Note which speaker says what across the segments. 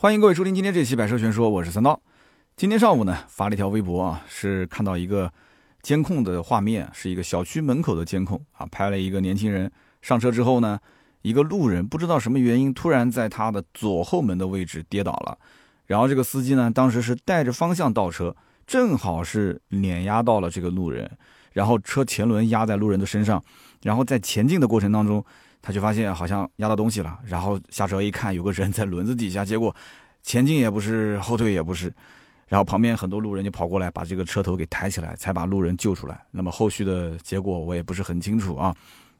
Speaker 1: 欢迎各位收听今天这期《百车全说》，我是三刀。今天上午呢，发了一条微博啊，是看到一个监控的画面，是一个小区门口的监控啊，拍了一个年轻人上车之后呢，一个路人不知道什么原因，突然在他的左后门的位置跌倒了，然后这个司机呢，当时是带着方向倒车，正好是碾压到了这个路人，然后车前轮压在路人的身上，然后在前进的过程当中。他就发现好像压到东西了，然后下车一看，有个人在轮子底下，结果前进也不是，后退也不是，然后旁边很多路人就跑过来把这个车头给抬起来，才把路人救出来。那么后续的结果我也不是很清楚啊。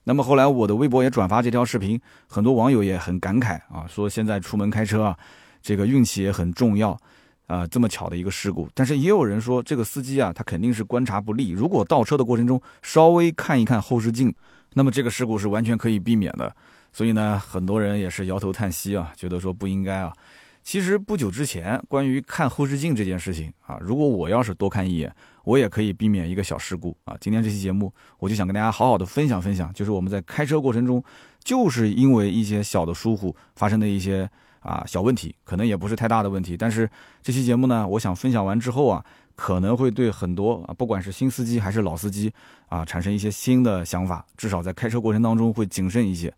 Speaker 1: 那么后来我的微博也转发这条视频，很多网友也很感慨啊，说现在出门开车啊，这个运气也很重要啊。这么巧的一个事故，但是也有人说这个司机啊，他肯定是观察不力，如果倒车的过程中稍微看一看后视镜。那么这个事故是完全可以避免的，所以呢，很多人也是摇头叹息啊，觉得说不应该啊。其实不久之前，关于看后视镜这件事情啊，如果我要是多看一眼，我也可以避免一个小事故啊。今天这期节目，我就想跟大家好好的分享分享，就是我们在开车过程中，就是因为一些小的疏忽发生的一些啊小问题，可能也不是太大的问题，但是这期节目呢，我想分享完之后啊。可能会对很多啊，不管是新司机还是老司机啊，产生一些新的想法，至少在开车过程当中会谨慎一些。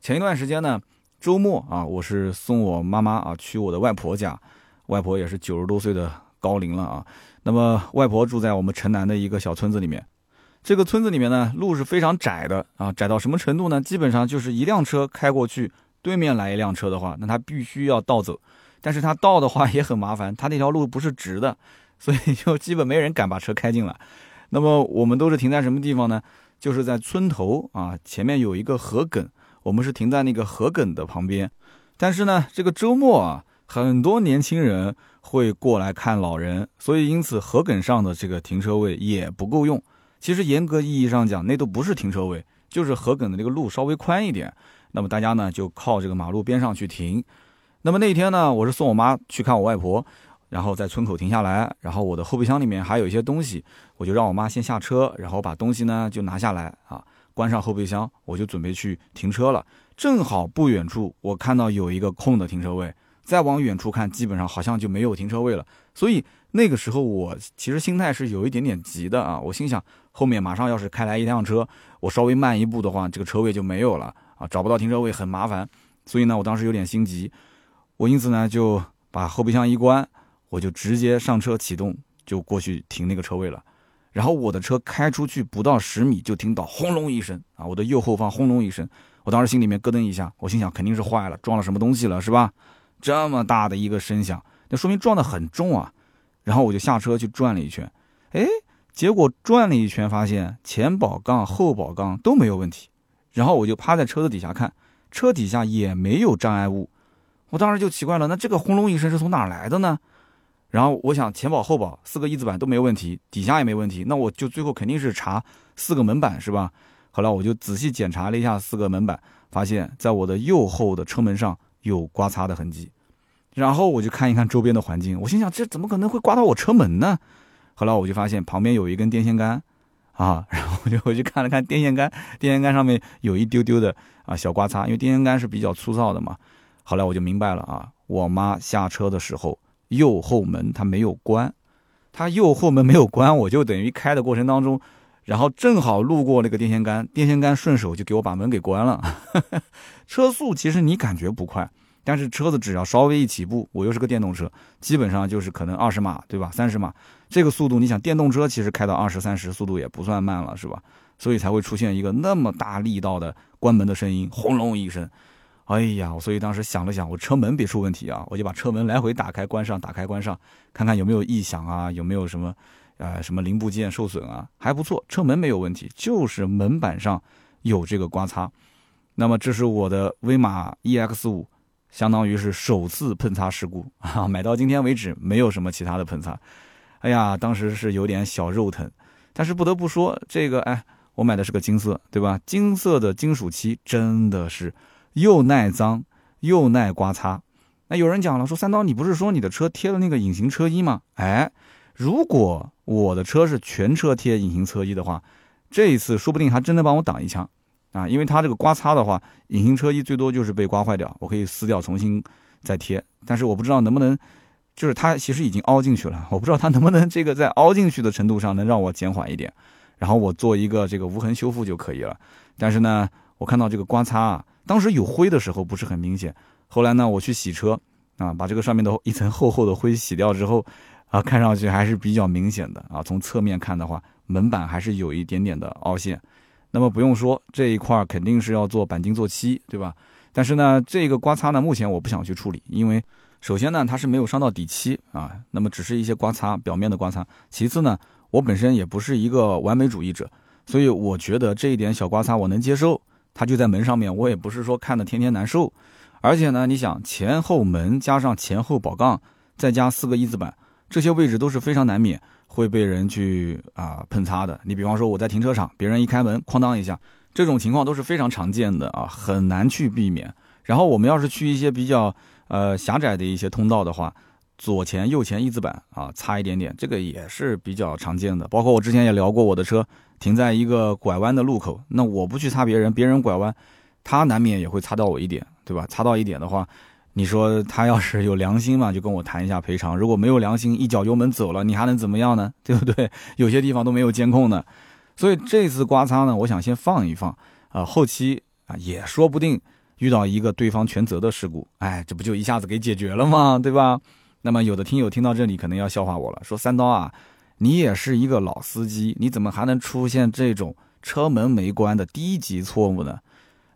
Speaker 1: 前一段时间呢，周末啊，我是送我妈妈啊去我的外婆家，外婆也是九十多岁的高龄了啊。那么外婆住在我们城南的一个小村子里面，这个村子里面呢，路是非常窄的啊，窄到什么程度呢？基本上就是一辆车开过去，对面来一辆车的话，那他必须要倒走，但是他倒的话也很麻烦，他那条路不是直的。所以就基本没人敢把车开进来，那么我们都是停在什么地方呢？就是在村头啊，前面有一个河埂，我们是停在那个河埂的旁边。但是呢，这个周末啊，很多年轻人会过来看老人，所以因此河埂上的这个停车位也不够用。其实严格意义上讲，那都不是停车位，就是河埂的这个路稍微宽一点。那么大家呢就靠这个马路边上去停。那么那一天呢，我是送我妈去看我外婆。然后在村口停下来，然后我的后备箱里面还有一些东西，我就让我妈先下车，然后把东西呢就拿下来啊，关上后备箱，我就准备去停车了。正好不远处我看到有一个空的停车位，再往远处看，基本上好像就没有停车位了。所以那个时候我其实心态是有一点点急的啊，我心想后面马上要是开来一辆车，我稍微慢一步的话，这个车位就没有了啊，找不到停车位很麻烦。所以呢，我当时有点心急，我因此呢就把后备箱一关。我就直接上车启动，就过去停那个车位了。然后我的车开出去不到十米，就听到轰隆一声啊！我的右后方轰隆一声，我当时心里面咯噔一下，我心想肯定是坏了，撞了什么东西了，是吧？这么大的一个声响，那说明撞得很重啊。然后我就下车去转了一圈，哎，结果转了一圈发现前保杠、后保杠都没有问题。然后我就趴在车子底下看，车底下也没有障碍物。我当时就奇怪了，那这个轰隆一声是从哪来的呢？然后我想前保后保四个一字板都没问题，底下也没问题，那我就最后肯定是查四个门板是吧？后来我就仔细检查了一下四个门板，发现在我的右后的车门上有刮擦的痕迹。然后我就看一看周边的环境，我心想这怎么可能会刮到我车门呢？后来我就发现旁边有一根电线杆，啊，然后我就回去看了看电线杆，电线杆上面有一丢丢的啊小刮擦，因为电线杆是比较粗糙的嘛。后来我就明白了啊，我妈下车的时候。右后门它没有关，它右后门没有关，我就等于开的过程当中，然后正好路过那个电线杆，电线杆顺手就给我把门给关了。车速其实你感觉不快，但是车子只要稍微一起步，我又是个电动车，基本上就是可能二十码，对吧？三十码这个速度，你想电动车其实开到二十三十速度也不算慢了，是吧？所以才会出现一个那么大力道的关门的声音，轰隆一声。哎呀，所以当时想了想，我车门别出问题啊，我就把车门来回打开关上，打开关上，看看有没有异响啊，有没有什么，呃，什么零部件受损啊，还不错，车门没有问题，就是门板上有这个刮擦。那么这是我的威马 EX 五，相当于是首次碰擦事故啊，买到今天为止没有什么其他的碰擦。哎呀，当时是有点小肉疼，但是不得不说，这个哎，我买的是个金色，对吧？金色的金属漆真的是。又耐脏又耐刮擦，那有人讲了，说三刀，你不是说你的车贴了那个隐形车衣吗？哎，如果我的车是全车贴隐形车衣的话，这一次说不定还真能帮我挡一枪啊！因为它这个刮擦的话，隐形车衣最多就是被刮坏掉，我可以撕掉重新再贴，但是我不知道能不能，就是它其实已经凹进去了，我不知道它能不能这个在凹进去的程度上能让我减缓一点，然后我做一个这个无痕修复就可以了。但是呢，我看到这个刮擦啊，当时有灰的时候不是很明显，后来呢我去洗车啊，把这个上面的一层厚厚的灰洗掉之后，啊，看上去还是比较明显的啊。从侧面看的话，门板还是有一点点的凹陷。那么不用说这一块肯定是要做钣金做漆，对吧？但是呢，这个刮擦呢，目前我不想去处理，因为首先呢，它是没有伤到底漆啊，那么只是一些刮擦表面的刮擦。其次呢，我本身也不是一个完美主义者，所以我觉得这一点小刮擦我能接受。它就在门上面，我也不是说看的天天难受。而且呢，你想前后门加上前后保杠，再加四个一字板，这些位置都是非常难免。会被人去啊碰擦的。你比方说我在停车场，别人一开门，哐当一下，这种情况都是非常常见的啊，很难去避免。然后我们要是去一些比较呃狭窄的一些通道的话，左前右前翼子板啊擦一点点，这个也是比较常见的。包括我之前也聊过，我的车停在一个拐弯的路口，那我不去擦别人，别人拐弯，他难免也会擦到我一点，对吧？擦到一点的话。你说他要是有良心嘛，就跟我谈一下赔偿；如果没有良心，一脚油门走了，你还能怎么样呢？对不对？有些地方都没有监控的，所以这次刮擦呢，我想先放一放啊，后期啊也说不定遇到一个对方全责的事故，哎，这不就一下子给解决了吗？对吧？那么有的听友听到这里可能要笑话我了，说三刀啊，你也是一个老司机，你怎么还能出现这种车门没关的低级错误呢？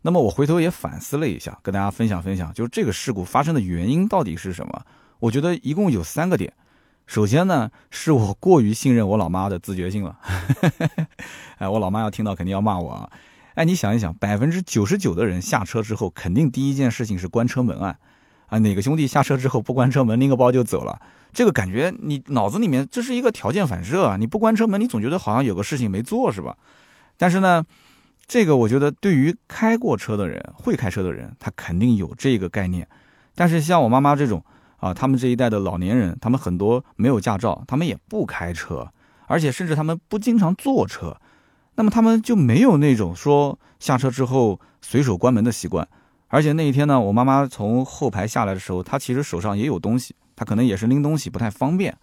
Speaker 1: 那么我回头也反思了一下，跟大家分享分享，就是这个事故发生的原因到底是什么？我觉得一共有三个点。首先呢，是我过于信任我老妈的自觉性了。哎，我老妈要听到肯定要骂我啊！哎，你想一想，百分之九十九的人下车之后，肯定第一件事情是关车门啊！啊，哪个兄弟下车之后不关车门，拎个包就走了？这个感觉你脑子里面这是一个条件反射啊！你不关车门，你总觉得好像有个事情没做是吧？但是呢。这个我觉得对于开过车的人，会开车的人，他肯定有这个概念。但是像我妈妈这种啊，他们这一代的老年人，他们很多没有驾照，他们也不开车，而且甚至他们不经常坐车，那么他们就没有那种说下车之后随手关门的习惯。而且那一天呢，我妈妈从后排下来的时候，她其实手上也有东西，她可能也是拎东西不太方便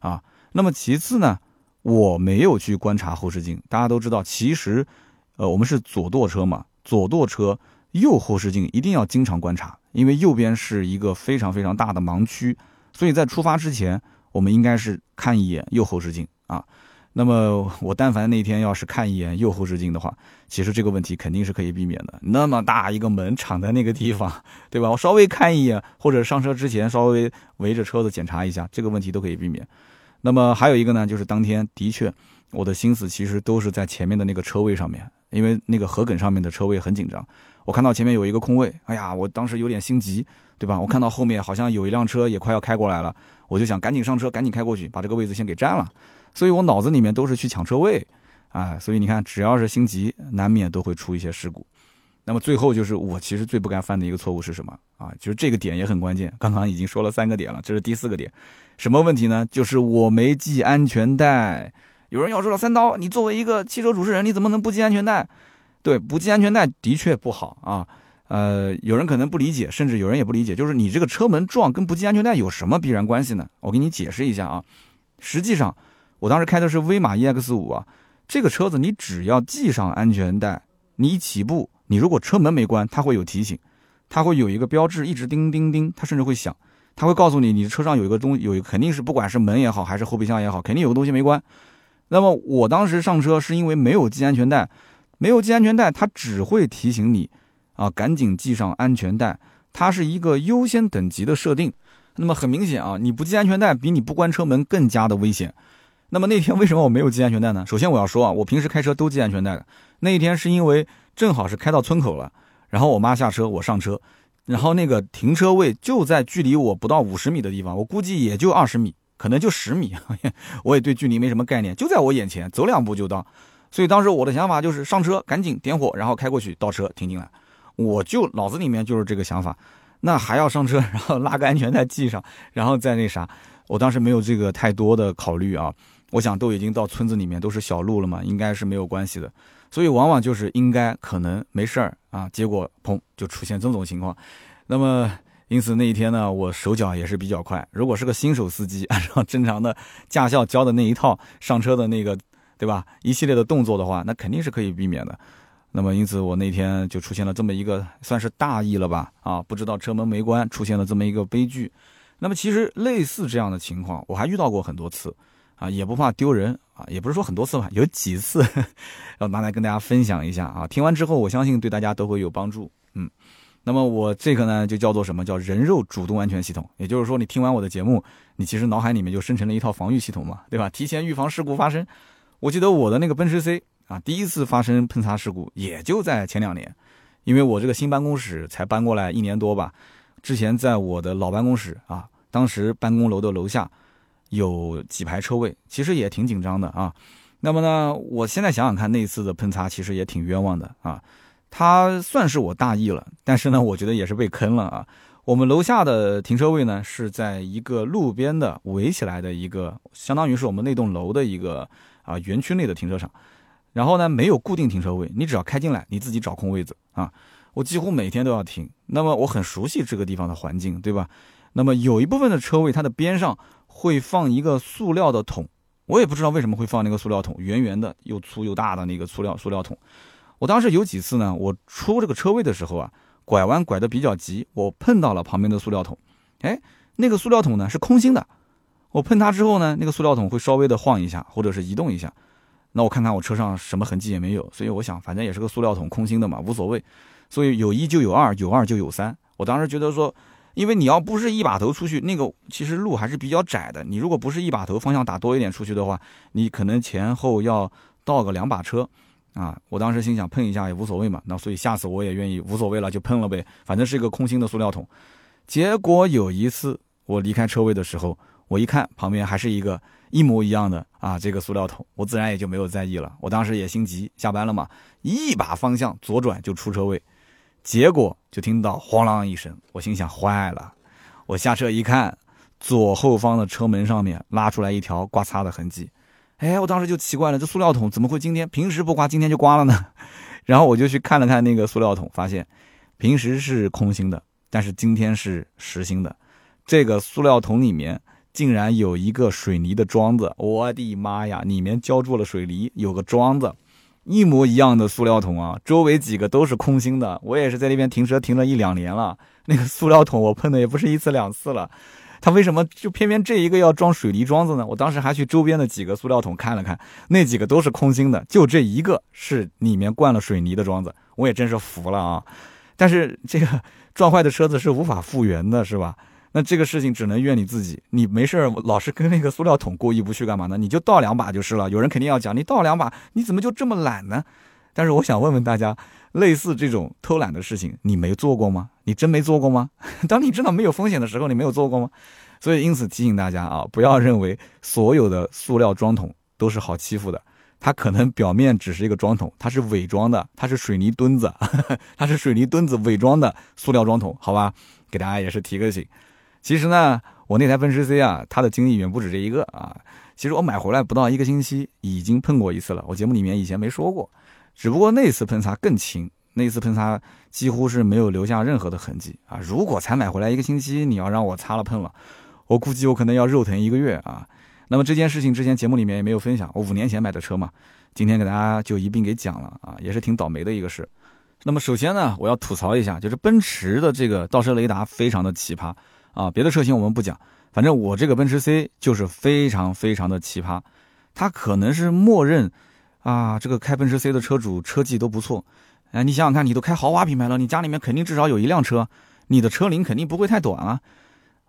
Speaker 1: 啊。那么其次呢，我没有去观察后视镜，大家都知道，其实。呃，我们是左舵车嘛，左舵车右后视镜一定要经常观察，因为右边是一个非常非常大的盲区，所以在出发之前，我们应该是看一眼右后视镜啊。那么我但凡那天要是看一眼右后视镜的话，其实这个问题肯定是可以避免的。那么大一个门敞在那个地方，对吧？我稍微看一眼，或者上车之前稍微围着车子检查一下，这个问题都可以避免。那么还有一个呢，就是当天的确我的心思其实都是在前面的那个车位上面。因为那个河埂上面的车位很紧张，我看到前面有一个空位，哎呀，我当时有点心急，对吧？我看到后面好像有一辆车也快要开过来了，我就想赶紧上车，赶紧开过去，把这个位置先给占了。所以我脑子里面都是去抢车位，啊，所以你看，只要是心急，难免都会出一些事故。那么最后就是我其实最不该犯的一个错误是什么啊？就是这个点也很关键，刚刚已经说了三个点了，这是第四个点，什么问题呢？就是我没系安全带。有人要说了，三刀，你作为一个汽车主持人，你怎么能不系安全带？对，不系安全带的确不好啊。呃，有人可能不理解，甚至有人也不理解，就是你这个车门撞跟不系安全带有什么必然关系呢？我给你解释一下啊。实际上，我当时开的是威马 EX 五啊，这个车子你只要系上安全带，你起步，你如果车门没关，它会有提醒，它会有一个标志一直叮叮叮，它甚至会响，它会告诉你你车上有一个东西，有肯定是不管是门也好，还是后备箱也好，肯定有个东西没关。那么我当时上车是因为没有系安全带，没有系安全带，它只会提醒你，啊，赶紧系上安全带，它是一个优先等级的设定。那么很明显啊，你不系安全带比你不关车门更加的危险。那么那天为什么我没有系安全带呢？首先我要说啊，我平时开车都系安全带的。那一天是因为正好是开到村口了，然后我妈下车，我上车，然后那个停车位就在距离我不到五十米的地方，我估计也就二十米。可能就十米，我也对距离没什么概念，就在我眼前，走两步就到。所以当时我的想法就是上车，赶紧点火，然后开过去，倒车停进来。我就脑子里面就是这个想法。那还要上车，然后拉个安全带系上，然后再那啥。我当时没有这个太多的考虑啊。我想都已经到村子里面都是小路了嘛，应该是没有关系的。所以往往就是应该可能没事儿啊，结果砰就出现这种情况。那么。因此那一天呢，我手脚也是比较快。如果是个新手司机，按照正常的驾校教的那一套上车的那个，对吧？一系列的动作的话，那肯定是可以避免的。那么因此我那天就出现了这么一个算是大意了吧？啊，不知道车门没关，出现了这么一个悲剧。那么其实类似这样的情况，我还遇到过很多次，啊，也不怕丢人啊，也不是说很多次吧，有几次要拿来跟大家分享一下啊。听完之后，我相信对大家都会有帮助。嗯。那么我这个呢，就叫做什么叫人肉主动安全系统？也就是说，你听完我的节目，你其实脑海里面就生成了一套防御系统嘛，对吧？提前预防事故发生。我记得我的那个奔驰 C 啊，第一次发生喷擦事故也就在前两年，因为我这个新办公室才搬过来一年多吧，之前在我的老办公室啊，当时办公楼的楼下有几排车位，其实也挺紧张的啊。那么呢，我现在想想看，那次的喷擦其实也挺冤枉的啊。他算是我大意了，但是呢，我觉得也是被坑了啊。我们楼下的停车位呢，是在一个路边的围起来的一个，相当于是我们那栋楼的一个啊园区内的停车场。然后呢，没有固定停车位，你只要开进来，你自己找空位子啊。我几乎每天都要停，那么我很熟悉这个地方的环境，对吧？那么有一部分的车位，它的边上会放一个塑料的桶，我也不知道为什么会放那个塑料桶，圆圆的又粗又大的那个塑料塑料桶。我当时有几次呢，我出这个车位的时候啊，拐弯拐得比较急，我碰到了旁边的塑料桶，哎，那个塑料桶呢是空心的，我碰它之后呢，那个塑料桶会稍微的晃一下，或者是移动一下，那我看看我车上什么痕迹也没有，所以我想反正也是个塑料桶，空心的嘛，无所谓，所以有一就有二，有二就有三。我当时觉得说，因为你要不是一把头出去，那个其实路还是比较窄的，你如果不是一把头方向打多一点出去的话，你可能前后要倒个两把车。啊，我当时心想碰一下也无所谓嘛，那所以下次我也愿意无所谓了就碰了呗，反正是一个空心的塑料桶。结果有一次我离开车位的时候，我一看旁边还是一个一模一样的啊这个塑料桶，我自然也就没有在意了。我当时也心急，下班了嘛，一把方向左转就出车位，结果就听到哐啷一声，我心想坏了，我下车一看，左后方的车门上面拉出来一条刮擦的痕迹。哎，我当时就奇怪了，这塑料桶怎么会今天平时不刮，今天就刮了呢？然后我就去看了看那个塑料桶，发现平时是空心的，但是今天是实心的。这个塑料桶里面竟然有一个水泥的桩子，我的妈呀！里面浇筑了水泥，有个桩子，一模一样的塑料桶啊，周围几个都是空心的。我也是在那边停车停了一两年了，那个塑料桶我碰的也不是一次两次了。他为什么就偏偏这一个要装水泥桩子呢？我当时还去周边的几个塑料桶看了看，那几个都是空心的，就这一个是里面灌了水泥的桩子，我也真是服了啊！但是这个撞坏的车子是无法复原的，是吧？那这个事情只能怨你自己，你没事儿老是跟那个塑料桶过意不去干嘛呢？你就倒两把就是了。有人肯定要讲，你倒两把，你怎么就这么懒呢？但是我想问问大家，类似这种偷懒的事情，你没做过吗？你真没做过吗？当你知道没有风险的时候，你没有做过吗？所以因此提醒大家啊，不要认为所有的塑料装桶都是好欺负的，它可能表面只是一个装桶，它是伪装的，它是水泥墩子，它是水泥墩子伪装的塑料装桶，好吧？给大家也是提个醒。其实呢，我那台奔驰 C 啊，它的经历远不止这一个啊。其实我买回来不到一个星期，已经碰过一次了。我节目里面以前没说过。只不过那次喷擦更轻，那次喷擦几乎是没有留下任何的痕迹啊！如果才买回来一个星期，你要让我擦了喷了，我估计我可能要肉疼一个月啊！那么这件事情之前节目里面也没有分享，我五年前买的车嘛，今天给大家就一并给讲了啊，也是挺倒霉的一个事。那么首先呢，我要吐槽一下，就是奔驰的这个倒车雷达非常的奇葩啊！别的车型我们不讲，反正我这个奔驰 C 就是非常非常的奇葩，它可能是默认。啊，这个开奔驰 C 的车主车技都不错，哎，你想想看，你都开豪华品牌了，你家里面肯定至少有一辆车，你的车龄肯定不会太短啊。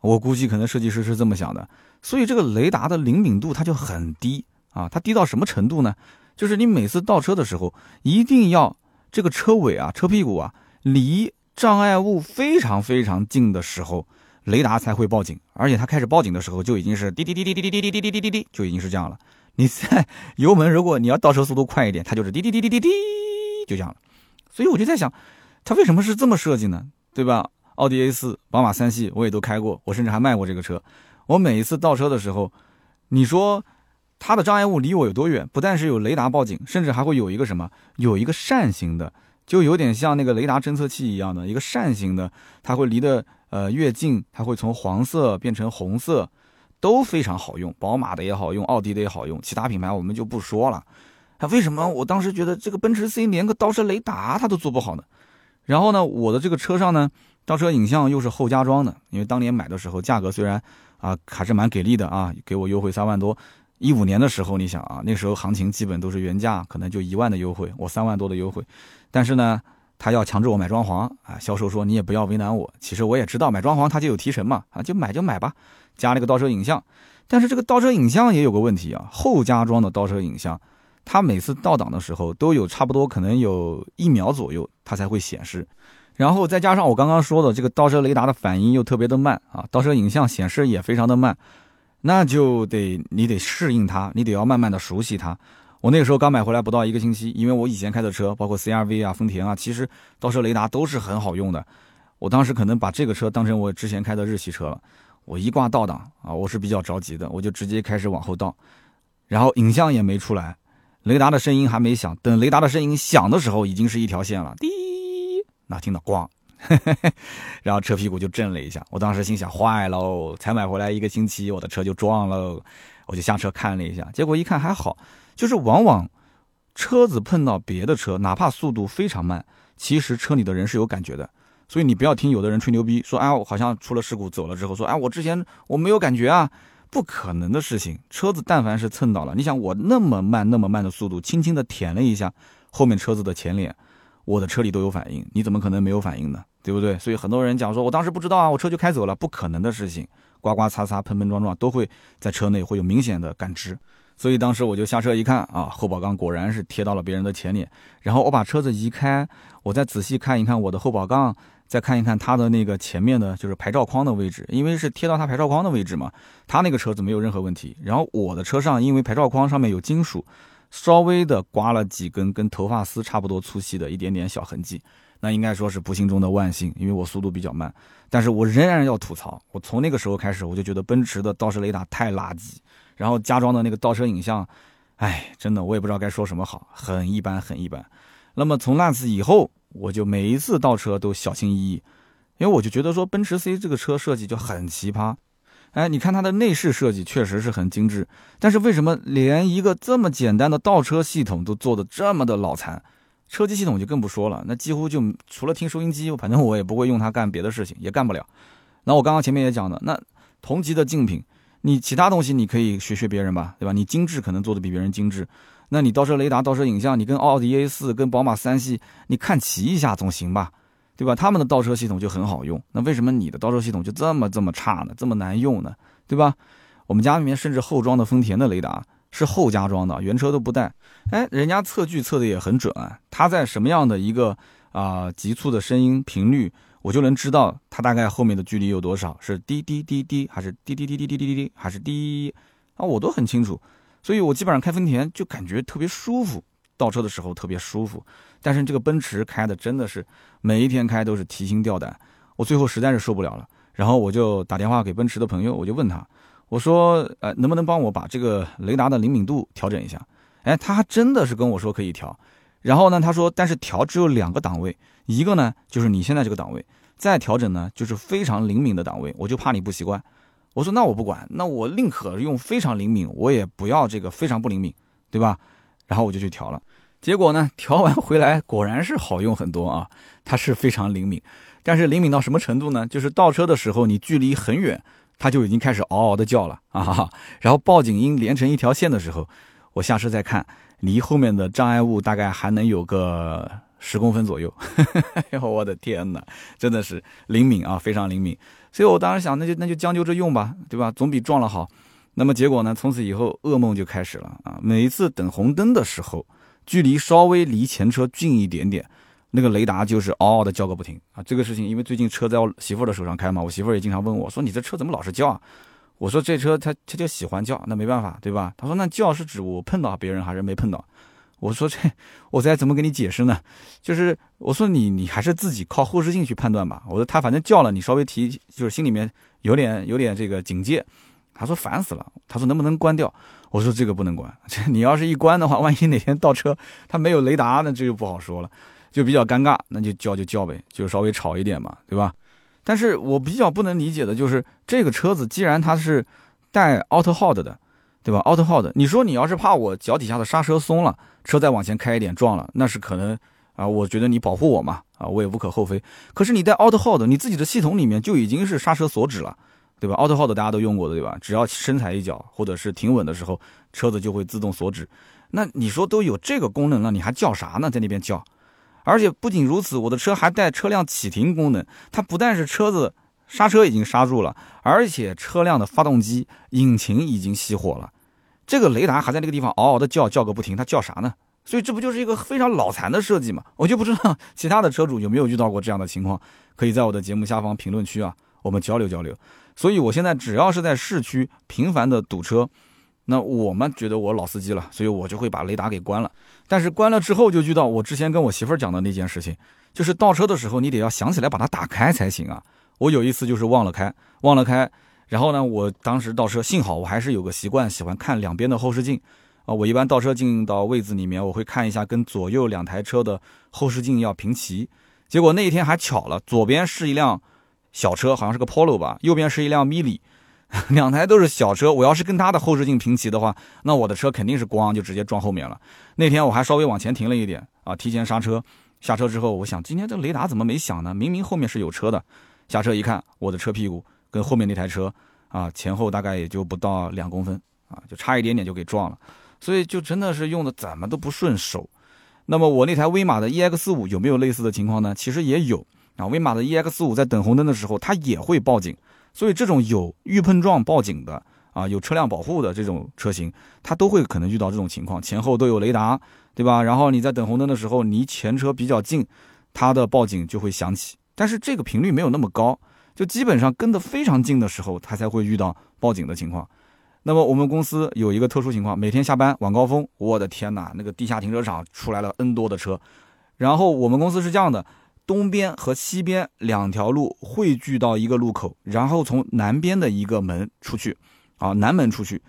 Speaker 1: 我估计可能设计师是这么想的，所以这个雷达的灵敏度它就很低啊，它低到什么程度呢？就是你每次倒车的时候，一定要这个车尾啊、车屁股啊离障碍物非常非常近的时候，雷达才会报警，而且它开始报警的时候就已经是滴滴滴滴滴滴滴滴滴滴滴滴，就已经是这样了。你在油门，如果你要倒车速度快一点，它就是滴滴滴滴滴滴，就这样了。所以我就在想，它为什么是这么设计呢？对吧？奥迪 A 四、宝马三系我也都开过，我甚至还卖过这个车。我每一次倒车的时候，你说它的障碍物离我有多远？不但是有雷达报警，甚至还会有一个什么？有一个扇形的，就有点像那个雷达侦测器一样的一个扇形的，它会离的呃，越近它会从黄色变成红色，都非常好用。宝马的也好用，奥迪的也好用，其他品牌我们就不说了。它为什么我当时觉得这个奔驰 C 连个倒车雷达它都做不好呢？然后呢，我的这个车上呢，倒车影像又是后加装的，因为当年买的时候价格虽然啊还是蛮给力的啊，给我优惠三万多。一五年的时候，你想啊，那时候行情基本都是原价，可能就一万的优惠，我三万多的优惠。但是呢，他要强制我买装潢啊，销售说你也不要为难我。其实我也知道买装潢他就有提成嘛，啊就买就买吧，加了个倒车影像。但是这个倒车影像也有个问题啊，后加装的倒车影像，它每次倒档的时候都有差不多可能有一秒左右它才会显示，然后再加上我刚刚说的这个倒车雷达的反应又特别的慢啊，倒车影像显示也非常的慢。那就得你得适应它，你得要慢慢的熟悉它。我那个时候刚买回来不到一个星期，因为我以前开的车，包括 CRV 啊、丰田啊，其实倒车雷达都是很好用的。我当时可能把这个车当成我之前开的日系车了。我一挂倒档啊，我是比较着急的，我就直接开始往后倒，然后影像也没出来，雷达的声音还没响。等雷达的声音响的时候，已经是一条线了，滴，那听到咣。然后车屁股就震了一下，我当时心想坏喽，才买回来一个星期，我的车就撞喽，我就下车看了一下，结果一看还好，就是往往车子碰到别的车，哪怕速度非常慢，其实车里的人是有感觉的，所以你不要听有的人吹牛逼说，哎，我好像出了事故走了之后说，哎，我之前我没有感觉啊，不可能的事情，车子但凡是蹭到了，你想我那么慢那么慢的速度，轻轻的舔了一下后面车子的前脸。我的车里都有反应，你怎么可能没有反应呢？对不对？所以很多人讲说，我当时不知道啊，我车就开走了，不可能的事情，刮刮擦擦、碰碰撞撞都会在车内会有明显的感知。所以当时我就下车一看啊，后保杠果然是贴到了别人的前脸。然后我把车子移开，我再仔细看一看我的后保杠，再看一看它的那个前面的就是牌照框的位置，因为是贴到它牌照框的位置嘛，它那个车子没有任何问题。然后我的车上因为牌照框上面有金属。稍微的刮了几根跟头发丝差不多粗细的一点点小痕迹，那应该说是不幸中的万幸，因为我速度比较慢。但是我仍然要吐槽，我从那个时候开始，我就觉得奔驰的倒车雷达太垃圾，然后加装的那个倒车影像，哎，真的我也不知道该说什么好，很一般，很一般。那么从那次以后，我就每一次倒车都小心翼翼，因为我就觉得说奔驰 C 这个车设计就很奇葩。哎，你看它的内饰设计确实是很精致，但是为什么连一个这么简单的倒车系统都做的这么的脑残？车机系统就更不说了，那几乎就除了听收音机，反正我也不会用它干别的事情，也干不了。那我刚刚前面也讲的，那同级的竞品，你其他东西你可以学学别人吧，对吧？你精致可能做的比别人精致，那你倒车雷达、倒车影像，你跟奥迪 A 四、跟宝马三系，你看齐一下总行吧？对吧？他们的倒车系统就很好用，那为什么你的倒车系统就这么这么差呢？这么难用呢？对吧？我们家里面甚至后装的丰田的雷达是后加装的，原车都不带。哎，人家测距测的也很准，它在什么样的一个啊急促的声音频率，我就能知道它大概后面的距离有多少，是滴滴滴滴，还是滴滴滴滴滴滴滴滴，还是滴啊，我都很清楚。所以我基本上开丰田就感觉特别舒服，倒车的时候特别舒服。但是这个奔驰开的真的是每一天开都是提心吊胆，我最后实在是受不了了，然后我就打电话给奔驰的朋友，我就问他，我说，呃，能不能帮我把这个雷达的灵敏度调整一下？哎，他还真的是跟我说可以调，然后呢，他说，但是调只有两个档位，一个呢就是你现在这个档位，再调整呢就是非常灵敏的档位，我就怕你不习惯。我说那我不管，那我宁可用非常灵敏，我也不要这个非常不灵敏，对吧？然后我就去调了。结果呢，调完回来果然是好用很多啊！它是非常灵敏，但是灵敏到什么程度呢？就是倒车的时候，你距离很远，它就已经开始嗷嗷的叫了啊！然后报警音连成一条线的时候，我下车再看，离后面的障碍物大概还能有个十公分左右。哎呦，我的天哪，真的是灵敏啊，非常灵敏！所以我当时想，那就那就将就着用吧，对吧？总比撞了好。那么结果呢，从此以后噩梦就开始了啊！每一次等红灯的时候。距离稍微离前车近一点点，那个雷达就是嗷嗷的叫个不停啊！这个事情，因为最近车在我媳妇儿的手上开嘛，我媳妇儿也经常问我说：“你这车怎么老是叫啊？”我说：“这车它它就喜欢叫，那没办法，对吧？”他说：“那叫是指我碰到别人还是没碰到？”我说：“这我再怎么跟你解释呢？就是我说你你还是自己靠后视镜去判断吧。”我说：“他反正叫了，你稍微提就是心里面有点有点这个警戒。”他说：“烦死了。”他说：“能不能关掉？”我说这个不能关，这 你要是一关的话，万一哪天倒车它没有雷达，那这就不好说了，就比较尴尬，那就叫就叫呗，就稍微吵一点嘛，对吧？但是我比较不能理解的就是这个车子，既然它是带 Auto Hold 的，对吧？OutHold，你说你要是怕我脚底下的刹车松了，车再往前开一点撞了，那是可能啊，我觉得你保护我嘛，啊，我也无可厚非。可是你在 OutHold 你自己的系统里面就已经是刹车锁止了，对吧？OutHold 大家都用过的，对吧？只要深踩一脚或者是停稳的时候，车子就会自动锁止。那你说都有这个功能了，你还叫啥呢？在那边叫？而且不仅如此，我的车还带车辆启停功能。它不但是车子刹车已经刹住了，而且车辆的发动机、引擎已经熄火了。这个雷达还在那个地方嗷嗷的叫，叫个不停。它叫啥呢？所以这不就是一个非常脑残的设计吗？我就不知道其他的车主有没有遇到过这样的情况，可以在我的节目下方评论区啊，我们交流交流。所以我现在只要是在市区频繁的堵车。那我们觉得我老司机了，所以我就会把雷达给关了。但是关了之后就遇到我之前跟我媳妇儿讲的那件事情，就是倒车的时候你得要想起来把它打开才行啊。我有一次就是忘了开，忘了开，然后呢，我当时倒车，幸好我还是有个习惯，喜欢看两边的后视镜啊。我一般倒车进到位子里面，我会看一下跟左右两台车的后视镜要平齐。结果那一天还巧了，左边是一辆小车，好像是个 Polo 吧，右边是一辆 Mini。两台都是小车，我要是跟它的后视镜平齐的话，那我的车肯定是咣就直接撞后面了。那天我还稍微往前停了一点啊，提前刹车。下车之后，我想今天这雷达怎么没响呢？明明后面是有车的。下车一看，我的车屁股跟后面那台车啊前后大概也就不到两公分啊，就差一点点就给撞了。所以就真的是用的怎么都不顺手。那么我那台威马的 EX 五有没有类似的情况呢？其实也有啊，威马的 EX 五在等红灯的时候，它也会报警。所以这种有预碰撞报警的啊，有车辆保护的这种车型，它都会可能遇到这种情况，前后都有雷达，对吧？然后你在等红灯的时候，离前车比较近，它的报警就会响起。但是这个频率没有那么高，就基本上跟得非常近的时候，他才会遇到报警的情况。那么我们公司有一个特殊情况，每天下班晚高峰，我的天哪，那个地下停车场出来了 N 多的车，然后我们公司是这样的。东边和西边两条路汇聚到一个路口，然后从南边的一个门出去，啊，南门出去。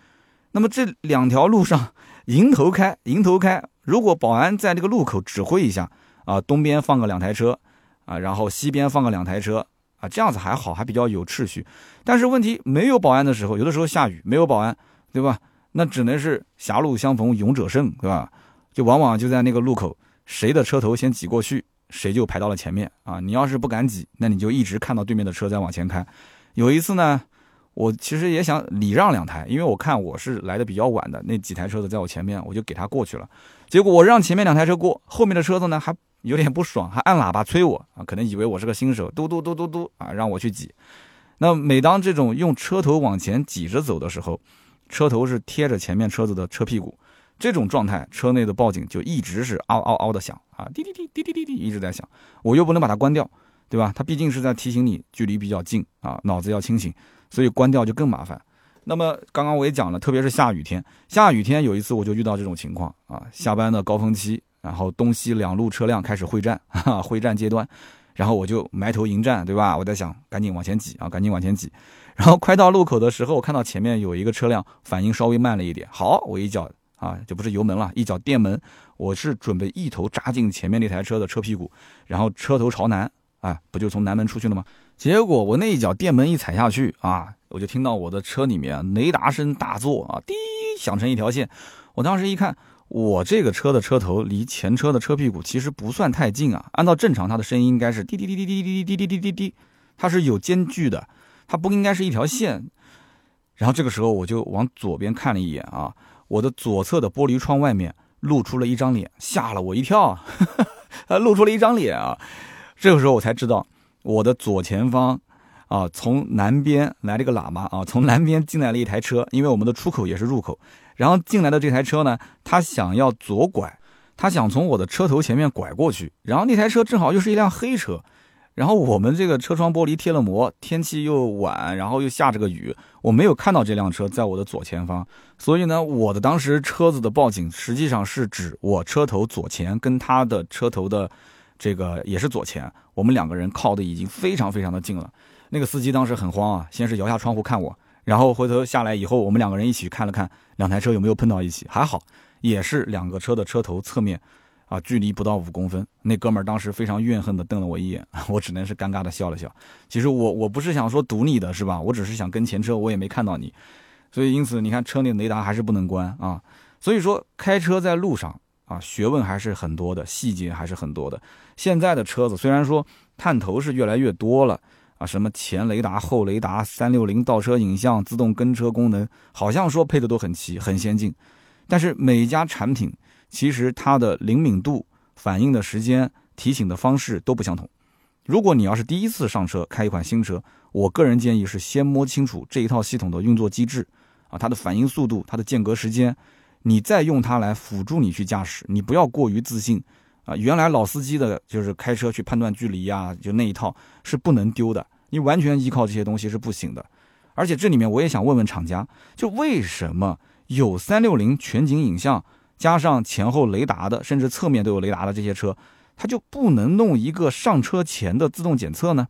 Speaker 1: 那么这两条路上迎头开，迎头开。如果保安在这个路口指挥一下，啊，东边放个两台车，啊，然后西边放个两台车，啊，这样子还好，还比较有秩序。但是问题没有保安的时候，有的时候下雨没有保安，对吧？那只能是狭路相逢勇者胜，对吧？就往往就在那个路口，谁的车头先挤过去。谁就排到了前面啊！你要是不敢挤，那你就一直看到对面的车在往前开。有一次呢，我其实也想礼让两台，因为我看我是来的比较晚的，那几台车子在我前面，我就给他过去了。结果我让前面两台车过，后面的车子呢还有点不爽，还按喇叭催我啊，可能以为我是个新手，嘟嘟嘟嘟嘟啊，让我去挤。那每当这种用车头往前挤着走的时候，车头是贴着前面车子的车屁股。这种状态，车内的报警就一直是嗷嗷嗷的响啊，滴滴滴滴滴滴滴一直在响，我又不能把它关掉，对吧？它毕竟是在提醒你距离比较近啊，脑子要清醒，所以关掉就更麻烦。那么刚刚我也讲了，特别是下雨天，下雨天有一次我就遇到这种情况啊，下班的高峰期，然后东西两路车辆开始会战，哈，会战阶段，然后我就埋头迎战，对吧？我在想赶紧往前挤啊，赶紧往前挤，然后快到路口的时候，我看到前面有一个车辆反应稍微慢了一点，好，我一脚。啊，就不是油门了，一脚电门，我是准备一头扎进前面那台车的车屁股，然后车头朝南，啊，不就从南门出去了吗？结果我那一脚电门一踩下去啊，我就听到我的车里面雷达声大作啊，滴响成一条线。我当时一看，我这个车的车头离前车的车屁股其实不算太近啊，按照正常它的声音应该是滴滴滴滴滴滴滴滴滴滴滴，它是有间距的，它不应该是一条线。然后这个时候我就往左边看了一眼啊。我的左侧的玻璃窗外面露出了一张脸，吓了我一跳，啊，露出了一张脸啊！这个时候我才知道，我的左前方，啊，从南边来了个喇嘛啊，从南边进来了一台车，因为我们的出口也是入口，然后进来的这台车呢，他想要左拐，他想从我的车头前面拐过去，然后那台车正好又是一辆黑车。然后我们这个车窗玻璃贴了膜，天气又晚，然后又下着个雨，我没有看到这辆车在我的左前方，所以呢，我的当时车子的报警实际上是指我车头左前跟他的车头的这个也是左前，我们两个人靠的已经非常非常的近了。那个司机当时很慌啊，先是摇下窗户看我，然后回头下来以后，我们两个人一起看了看两台车有没有碰到一起，还好，也是两个车的车头侧面。啊，距离不到五公分。那哥们儿当时非常怨恨的瞪了我一眼，我只能是尴尬的笑了笑。其实我我不是想说堵你的是吧？我只是想跟前车，我也没看到你。所以因此你看车内雷达还是不能关啊。所以说开车在路上啊，学问还是很多的，细节还是很多的。现在的车子虽然说探头是越来越多了啊，什么前雷达、后雷达、三六零倒车影像、自动跟车功能，好像说配的都很齐、很先进，但是每家产品。其实它的灵敏度、反应的时间、提醒的方式都不相同。如果你要是第一次上车开一款新车，我个人建议是先摸清楚这一套系统的运作机制啊，它的反应速度、它的间隔时间，你再用它来辅助你去驾驶。你不要过于自信啊！原来老司机的就是开车去判断距离呀，就那一套是不能丢的。你完全依靠这些东西是不行的。而且这里面我也想问问厂家，就为什么有三六零全景影像？加上前后雷达的，甚至侧面都有雷达的这些车，它就不能弄一个上车前的自动检测呢？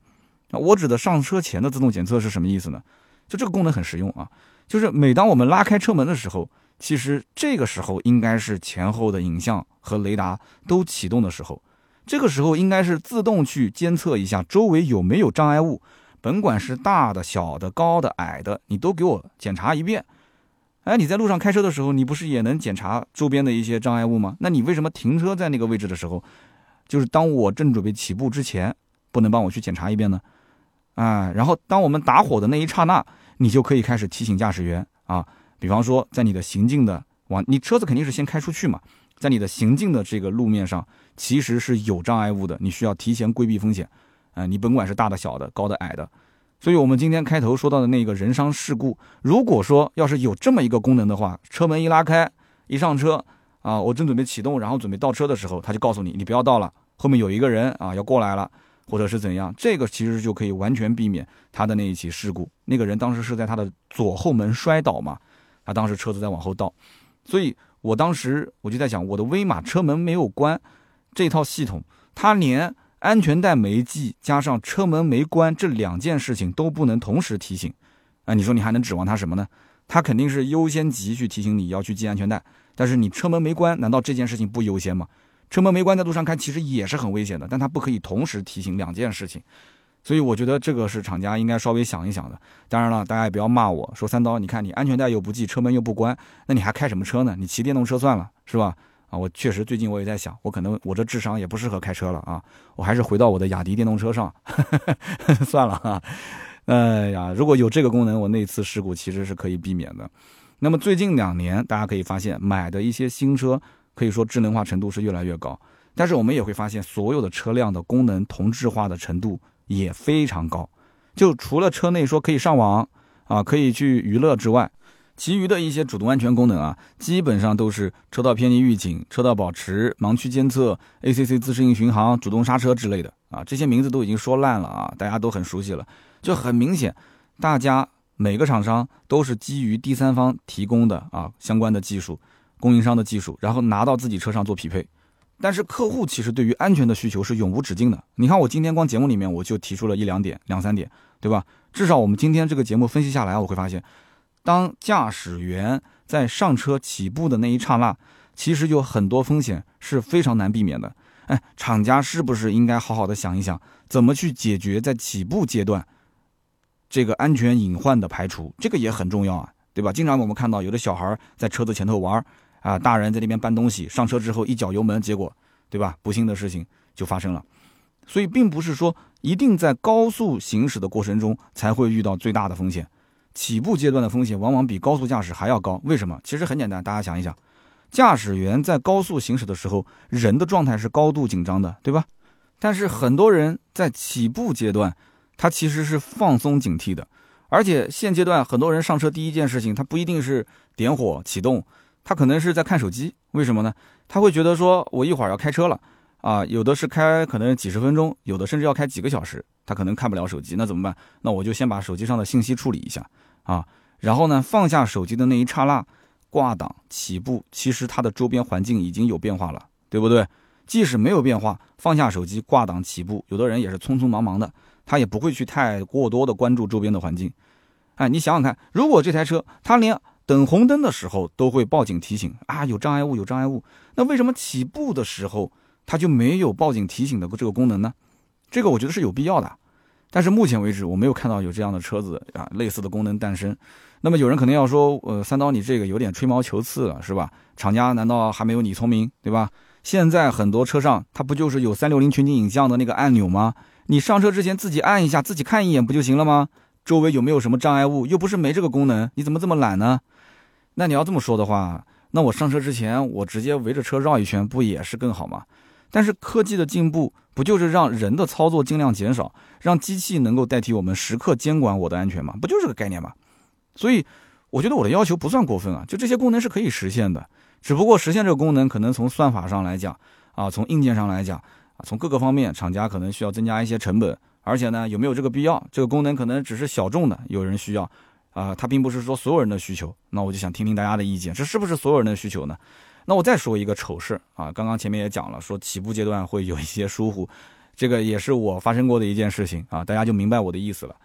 Speaker 1: 我指的上车前的自动检测是什么意思呢？就这个功能很实用啊，就是每当我们拉开车门的时候，其实这个时候应该是前后的影像和雷达都启动的时候，这个时候应该是自动去监测一下周围有没有障碍物，甭管是大的、小的、高的、矮的，你都给我检查一遍。哎，你在路上开车的时候，你不是也能检查周边的一些障碍物吗？那你为什么停车在那个位置的时候，就是当我正准备起步之前，不能帮我去检查一遍呢？啊，然后当我们打火的那一刹那，你就可以开始提醒驾驶员啊，比方说在你的行进的往，你车子肯定是先开出去嘛，在你的行进的这个路面上，其实是有障碍物的，你需要提前规避风险。啊，你甭管是大的、小的、高的、矮的。所以，我们今天开头说到的那个人伤事故，如果说要是有这么一个功能的话，车门一拉开，一上车啊，我正准备启动，然后准备倒车的时候，他就告诉你，你不要倒了，后面有一个人啊要过来了，或者是怎样，这个其实就可以完全避免他的那一起事故。那个人当时是在他的左后门摔倒嘛，他当时车子在往后倒，所以我当时我就在想，我的威马车门没有关，这套系统它连。安全带没系，加上车门没关，这两件事情都不能同时提醒，啊，你说你还能指望它什么呢？它肯定是优先级去提醒你要去系安全带，但是你车门没关，难道这件事情不优先吗？车门没关在路上开其实也是很危险的，但它不可以同时提醒两件事情，所以我觉得这个是厂家应该稍微想一想的。当然了，大家也不要骂我说三刀，你看你安全带又不系，车门又不关，那你还开什么车呢？你骑电动车算了，是吧？啊，我确实最近我也在想，我可能我这智商也不适合开车了啊，我还是回到我的雅迪电动车上 算了啊。哎呀，如果有这个功能，我那次事故其实是可以避免的。那么最近两年，大家可以发现买的一些新车，可以说智能化程度是越来越高，但是我们也会发现，所有的车辆的功能同质化的程度也非常高。就除了车内说可以上网啊，可以去娱乐之外。其余的一些主动安全功能啊，基本上都是车道偏离预警、车道保持、盲区监测、ACC 自适应巡航、主动刹车之类的啊，这些名字都已经说烂了啊，大家都很熟悉了。就很明显，大家每个厂商都是基于第三方提供的啊相关的技术、供应商的技术，然后拿到自己车上做匹配。但是客户其实对于安全的需求是永无止境的。你看我今天光节目里面我就提出了一两点、两三点，对吧？至少我们今天这个节目分析下来，我会发现。当驾驶员在上车起步的那一刹那，其实有很多风险是非常难避免的。哎，厂家是不是应该好好的想一想，怎么去解决在起步阶段这个安全隐患的排除？这个也很重要啊，对吧？经常我们看到有的小孩在车子前头玩，啊，大人在那边搬东西，上车之后一脚油门，结果，对吧？不幸的事情就发生了。所以，并不是说一定在高速行驶的过程中才会遇到最大的风险。起步阶段的风险往往比高速驾驶还要高，为什么？其实很简单，大家想一想，驾驶员在高速行驶的时候，人的状态是高度紧张的，对吧？但是很多人在起步阶段，他其实是放松警惕的，而且现阶段很多人上车第一件事情，他不一定是点火启动，他可能是在看手机，为什么呢？他会觉得说，我一会儿要开车了。啊，有的是开可能几十分钟，有的甚至要开几个小时，他可能看不了手机，那怎么办？那我就先把手机上的信息处理一下啊，然后呢，放下手机的那一刹那，挂档起步，其实它的周边环境已经有变化了，对不对？即使没有变化，放下手机挂档起步，有的人也是匆匆忙忙的，他也不会去太过多的关注周边的环境。哎，你想想看，如果这台车它连等红灯的时候都会报警提醒啊，有障碍物，有障碍物。那为什么起步的时候它就没有报警提醒的这个功能呢？这个我觉得是有必要的。但是目前为止我没有看到有这样的车子啊，类似的功能诞生。那么有人可能要说，呃，三刀你这个有点吹毛求疵了，是吧？厂家难道还没有你聪明，对吧？现在很多车上它不就是有三六零全景影像的那个按钮吗？你上车之前自己按一下，自己看一眼不就行了吗？周围有没有什么障碍物？又不是没这个功能，你怎么这么懒呢？那你要这么说的话，那我上车之前我直接围着车绕一圈，不也是更好吗？但是科技的进步不就是让人的操作尽量减少，让机器能够代替我们时刻监管我的安全吗？不就是个概念吗？所以我觉得我的要求不算过分啊，就这些功能是可以实现的，只不过实现这个功能可能从算法上来讲啊，从硬件上来讲啊，从各个方面厂家可能需要增加一些成本，而且呢有没有这个必要？这个功能可能只是小众的有人需要。啊，它并不是说所有人的需求，那我就想听听大家的意见，这是不是所有人的需求呢？那我再说一个丑事啊，刚刚前面也讲了，说起步阶段会有一些疏忽，这个也是我发生过的一件事情啊，大家就明白我的意思了。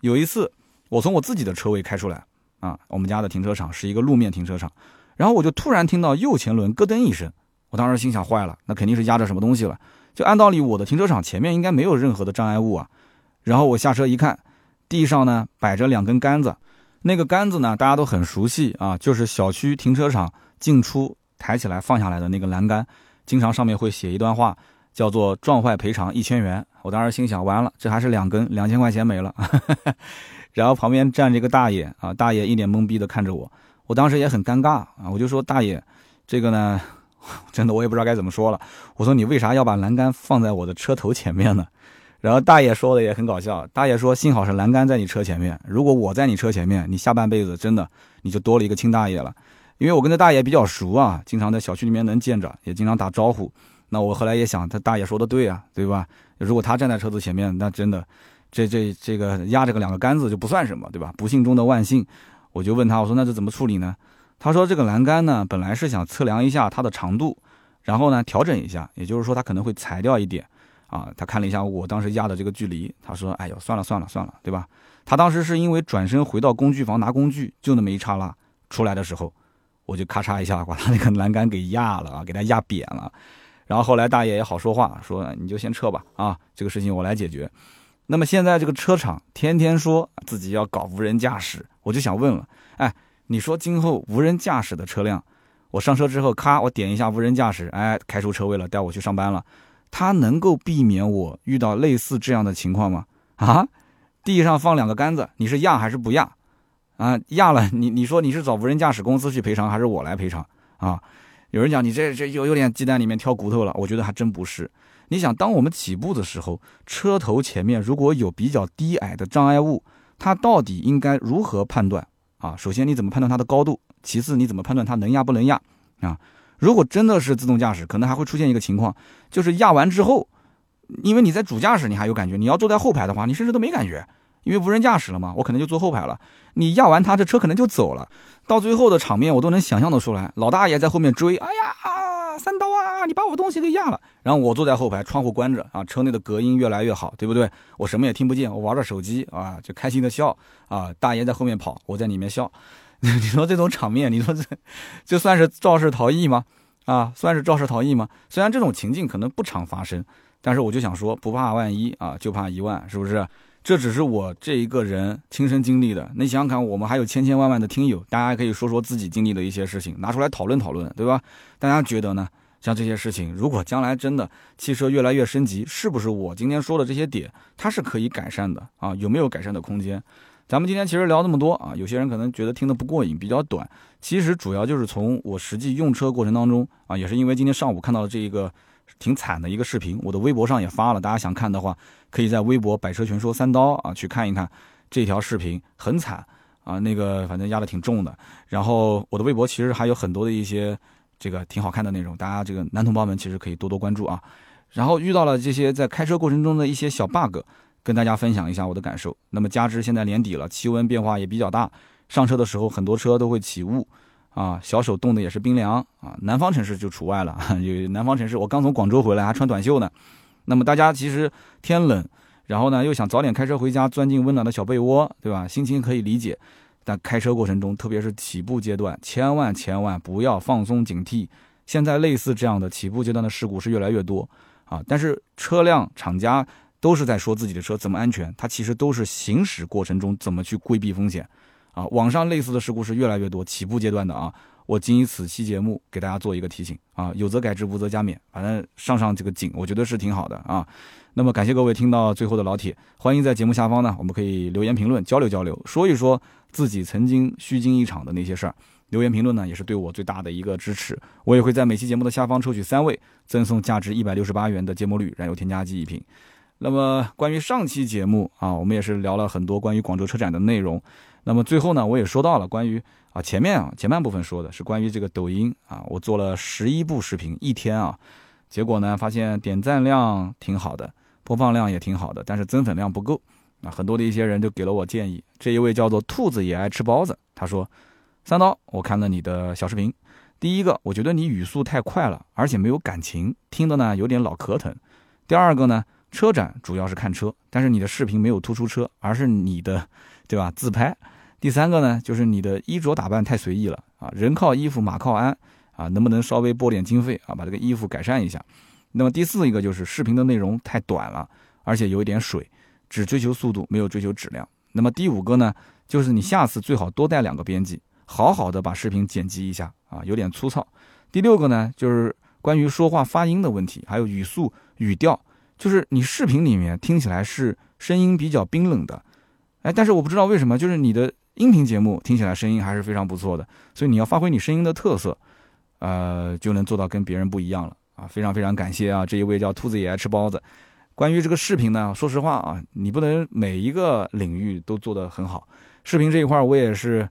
Speaker 1: 有一次，我从我自己的车位开出来啊，我们家的停车场是一个路面停车场，然后我就突然听到右前轮咯噔一声，我当时心想坏了，那肯定是压着什么东西了。就按道理我的停车场前面应该没有任何的障碍物啊，然后我下车一看，地上呢摆着两根杆子。那个杆子呢，大家都很熟悉啊，就是小区停车场进出抬起来放下来的那个栏杆，经常上面会写一段话，叫做“撞坏赔偿一千元”。我当时心想，完了，这还是两根，两千块钱没了。然后旁边站着一个大爷啊，大爷一脸懵逼的看着我，我当时也很尴尬啊，我就说大爷，这个呢，真的我也不知道该怎么说了。我说你为啥要把栏杆放在我的车头前面呢？然后大爷说的也很搞笑，大爷说：“幸好是栏杆在你车前面，如果我在你车前面，你下半辈子真的你就多了一个亲大爷了。”因为我跟这大爷比较熟啊，经常在小区里面能见着，也经常打招呼。那我后来也想，他大爷说的对啊，对吧？如果他站在车子前面，那真的，这这这个压着个两个杆子就不算什么，对吧？不幸中的万幸。我就问他，我说那这怎么处理呢？他说这个栏杆呢，本来是想测量一下它的长度，然后呢调整一下，也就是说它可能会裁掉一点。啊，他看了一下我当时压的这个距离，他说：“哎呦，算了算了算了，对吧？”他当时是因为转身回到工具房拿工具，就那么一刹那，出来的时候，我就咔嚓一下把他那个栏杆给压了啊，给他压扁了。然后后来大爷也好说话，说：“你就先撤吧，啊，这个事情我来解决。”那么现在这个车厂天天说自己要搞无人驾驶，我就想问了，哎，你说今后无人驾驶的车辆，我上车之后，咔，我点一下无人驾驶，哎，开出车位了，带我去上班了。它能够避免我遇到类似这样的情况吗？啊，地上放两个杆子，你是压还是不压？啊，压了，你你说你是找无人驾驶公司去赔偿，还是我来赔偿？啊，有人讲你这这有有点鸡蛋里面挑骨头了，我觉得还真不是。你想，当我们起步的时候，车头前面如果有比较低矮的障碍物，它到底应该如何判断？啊，首先你怎么判断它的高度？其次你怎么判断它能压不能压？啊？如果真的是自动驾驶，可能还会出现一个情况，就是压完之后，因为你在主驾驶你还有感觉，你要坐在后排的话，你甚至都没感觉，因为无人驾驶了嘛，我可能就坐后排了。你压完它，这车可能就走了。到最后的场面，我都能想象得出来，老大爷在后面追，哎呀，三刀啊，你把我东西给压了。然后我坐在后排，窗户关着啊，车内的隔音越来越好，对不对？我什么也听不见，我玩着手机啊，就开心的笑啊。大爷在后面跑，我在里面笑。你说这种场面，你说这，就算是肇事逃逸吗？啊，算是肇事逃逸吗？虽然这种情境可能不常发生，但是我就想说，不怕万一啊，就怕一万，是不是？这只是我这一个人亲身经历的。你想想看，我们还有千千万万的听友，大家可以说说自己经历的一些事情，拿出来讨论讨论，对吧？大家觉得呢？像这些事情，如果将来真的汽车越来越升级，是不是我今天说的这些点，它是可以改善的啊？有没有改善的空间？咱们今天其实聊那么多啊，有些人可能觉得听得不过瘾，比较短。其实主要就是从我实际用车过程当中啊，也是因为今天上午看到了这一个挺惨的一个视频，我的微博上也发了，大家想看的话，可以在微博“百车全说三刀”啊去看一看这条视频，很惨啊，那个反正压的挺重的。然后我的微博其实还有很多的一些这个挺好看的内容，大家这个男同胞们其实可以多多关注啊。然后遇到了这些在开车过程中的一些小 bug。跟大家分享一下我的感受。那么加之现在年底了，气温变化也比较大，上车的时候很多车都会起雾，啊，小手冻的也是冰凉啊。南方城市就除外了，有南方城市，我刚从广州回来还穿短袖呢。那么大家其实天冷，然后呢又想早点开车回家，钻进温暖的小被窝，对吧？心情可以理解。但开车过程中，特别是起步阶段，千万千万不要放松警惕。现在类似这样的起步阶段的事故是越来越多啊，但是车辆厂家都是在说自己的车怎么安全，它其实都是行驶过程中怎么去规避风险啊。网上类似的事故是越来越多，起步阶段的啊。我仅以此期节目给大家做一个提醒啊，有则改之，无则加勉，反正上上这个警，我觉得是挺好的啊。那么感谢各位听到最后的老铁，欢迎在节目下方呢，我们可以留言评论交流交流，说一说自己曾经虚惊一场的那些事儿。留言评论呢，也是对我最大的一个支持。我也会在每期节目的下方抽取三位，赠送价值一百六十八元的芥末绿燃油添加剂一瓶。那么关于上期节目啊，我们也是聊了很多关于广州车展的内容。那么最后呢，我也说到了关于。啊，前面啊，前半部分说的是关于这个抖音啊，我做了十一部视频，一天啊，结果呢，发现点赞量挺好的，播放量也挺好的，但是增粉量不够啊。很多的一些人就给了我建议，这一位叫做兔子也爱吃包子，他说：“三刀，我看了你的小视频，第一个，我觉得你语速太快了，而且没有感情，听的呢有点老壳疼。第二个呢，车展主要是看车，但是你的视频没有突出车，而是你的，对吧？自拍。”第三个呢，就是你的衣着打扮太随意了啊，人靠衣服马靠鞍啊，能不能稍微拨点经费啊，把这个衣服改善一下？那么第四一个就是视频的内容太短了，而且有一点水，只追求速度，没有追求质量。那么第五个呢，就是你下次最好多带两个编辑，好好的把视频剪辑一下啊，有点粗糙。第六个呢，就是关于说话发音的问题，还有语速、语调，就是你视频里面听起来是声音比较冰冷的，哎，但是我不知道为什么，就是你的。音频节目听起来声音还是非常不错的，所以你要发挥你声音的特色，呃，就能做到跟别人不一样了啊！非常非常感谢啊，这一位叫兔子也爱吃包子。关于这个视频呢，说实话啊，你不能每一个领域都做得很好。视频这一块我也是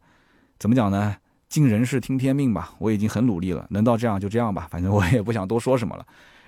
Speaker 1: 怎么讲呢？尽人事听天命吧，我已经很努力了，能到这样就这样吧，反正我也不想多说什么了。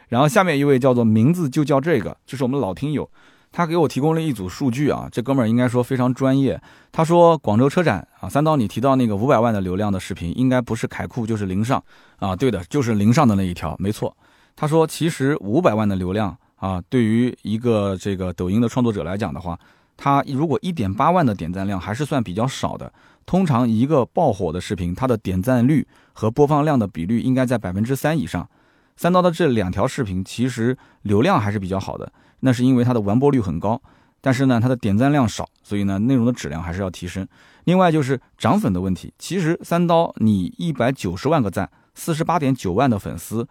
Speaker 1: 然后下面一位叫做名字就叫这个，这是我们老听友。他给我提供了一组数据啊，这哥们儿应该说非常专业。他说广州车展啊，三刀你提到那个五百万的流量的视频，应该不是凯酷就是零上啊，对的，就是零上的那一条，没错。他说其实五百万的流量啊，对于一个这个抖音的创作者来讲的话，他如果一点八万的点赞量还是算比较少的。通常一个爆火的视频，它的点赞率和播放量的比率应该在百分之三以上。三刀的这两条视频其实流量还是比较好的。那是因为它的完播率很高，但是呢，它的点赞量少，所以呢，内容的质量还是要提升。另外就是涨粉的问题，其实三刀你一百九十万个赞，四十八点九万的粉丝，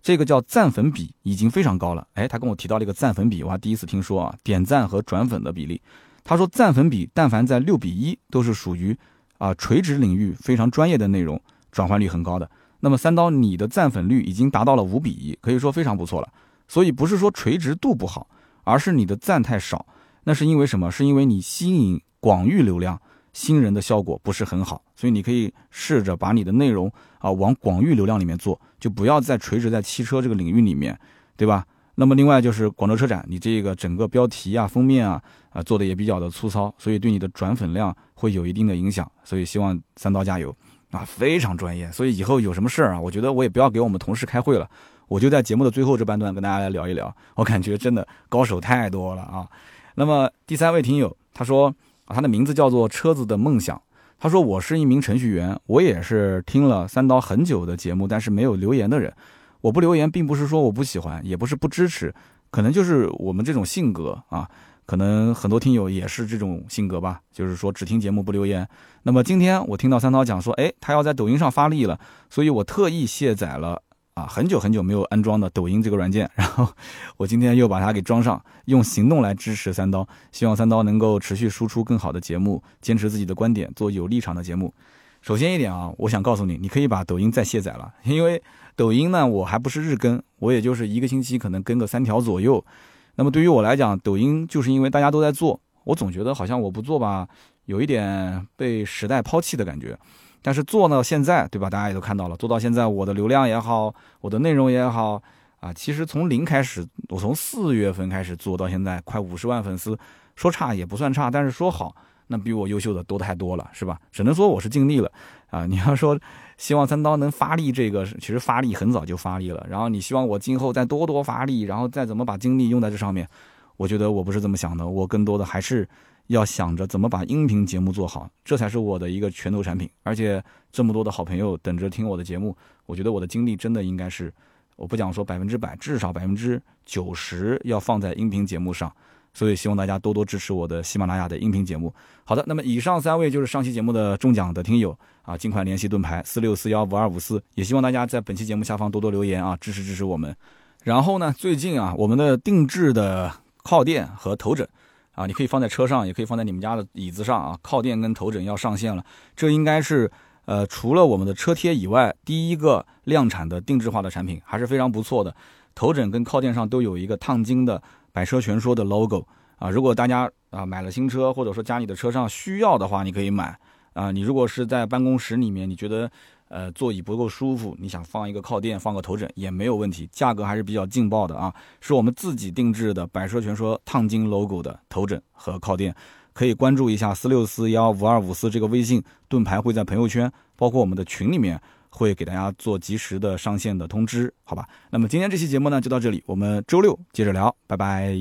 Speaker 1: 这个叫赞粉比已经非常高了。哎，他跟我提到了一个赞粉比，我还第一次听说啊，点赞和转粉的比例。他说赞粉比但凡在六比一，都是属于啊垂直领域非常专业的内容，转换率很高的。那么三刀你的赞粉率已经达到了五比一，可以说非常不错了。所以不是说垂直度不好。而是你的赞太少，那是因为什么？是因为你吸引广域流量新人的效果不是很好，所以你可以试着把你的内容啊往广域流量里面做，就不要再垂直在汽车这个领域里面，对吧？那么另外就是广州车展，你这个整个标题啊、封面啊啊做的也比较的粗糙，所以对你的转粉量会有一定的影响。所以希望三刀加油啊，非常专业。所以以后有什么事儿啊，我觉得我也不要给我们同事开会了。我就在节目的最后这半段跟大家来聊一聊，我感觉真的高手太多了啊。那么第三位听友他说啊，他的名字叫做车子的梦想。他说我是一名程序员，我也是听了三刀很久的节目，但是没有留言的人。我不留言，并不是说我不喜欢，也不是不支持，可能就是我们这种性格啊。可能很多听友也是这种性格吧，就是说只听节目不留言。那么今天我听到三刀讲说，哎，他要在抖音上发力了，所以我特意卸载了。啊，很久很久没有安装的抖音这个软件，然后我今天又把它给装上，用行动来支持三刀，希望三刀能够持续输出更好的节目，坚持自己的观点，做有立场的节目。首先一点啊，我想告诉你，你可以把抖音再卸载了，因为抖音呢，我还不是日更，我也就是一个星期可能更个三条左右。那么对于我来讲，抖音就是因为大家都在做，我总觉得好像我不做吧，有一点被时代抛弃的感觉。但是做到现在，对吧？大家也都看到了，做到现在，我的流量也好，我的内容也好，啊，其实从零开始，我从四月份开始做到现在，快五十万粉丝，说差也不算差，但是说好，那比我优秀的多太多了，是吧？只能说我是尽力了，啊，你要说希望三刀能发力，这个其实发力很早就发力了，然后你希望我今后再多多发力，然后再怎么把精力用在这上面，我觉得我不是这么想的，我更多的还是。要想着怎么把音频节目做好，这才是我的一个拳头产品。而且这么多的好朋友等着听我的节目，我觉得我的精力真的应该是，我不讲说百分之百，至少百分之九十要放在音频节目上。所以希望大家多多支持我的喜马拉雅的音频节目。好的，那么以上三位就是上期节目的中奖的听友啊，尽快联系盾牌四六四幺五二五四。也希望大家在本期节目下方多多留言啊，支持支持我们。然后呢，最近啊，我们的定制的靠垫和头枕啊，你可以放在车上，也可以放在你们家的椅子上啊。靠垫跟头枕要上线了，这应该是呃除了我们的车贴以外，第一个量产的定制化的产品，还是非常不错的。头枕跟靠垫上都有一个烫金的。百车全说的 logo 啊，如果大家啊买了新车，或者说家里的车上需要的话，你可以买啊。你如果是在办公室里面，你觉得呃座椅不够舒服，你想放一个靠垫，放个头枕也没有问题，价格还是比较劲爆的啊。是我们自己定制的百车全说烫金 logo 的头枕和靠垫，可以关注一下四六四幺五二五四这个微信盾牌会在朋友圈，包括我们的群里面。会给大家做及时的上线的通知，好吧？那么今天这期节目呢就到这里，我们周六接着聊，拜拜。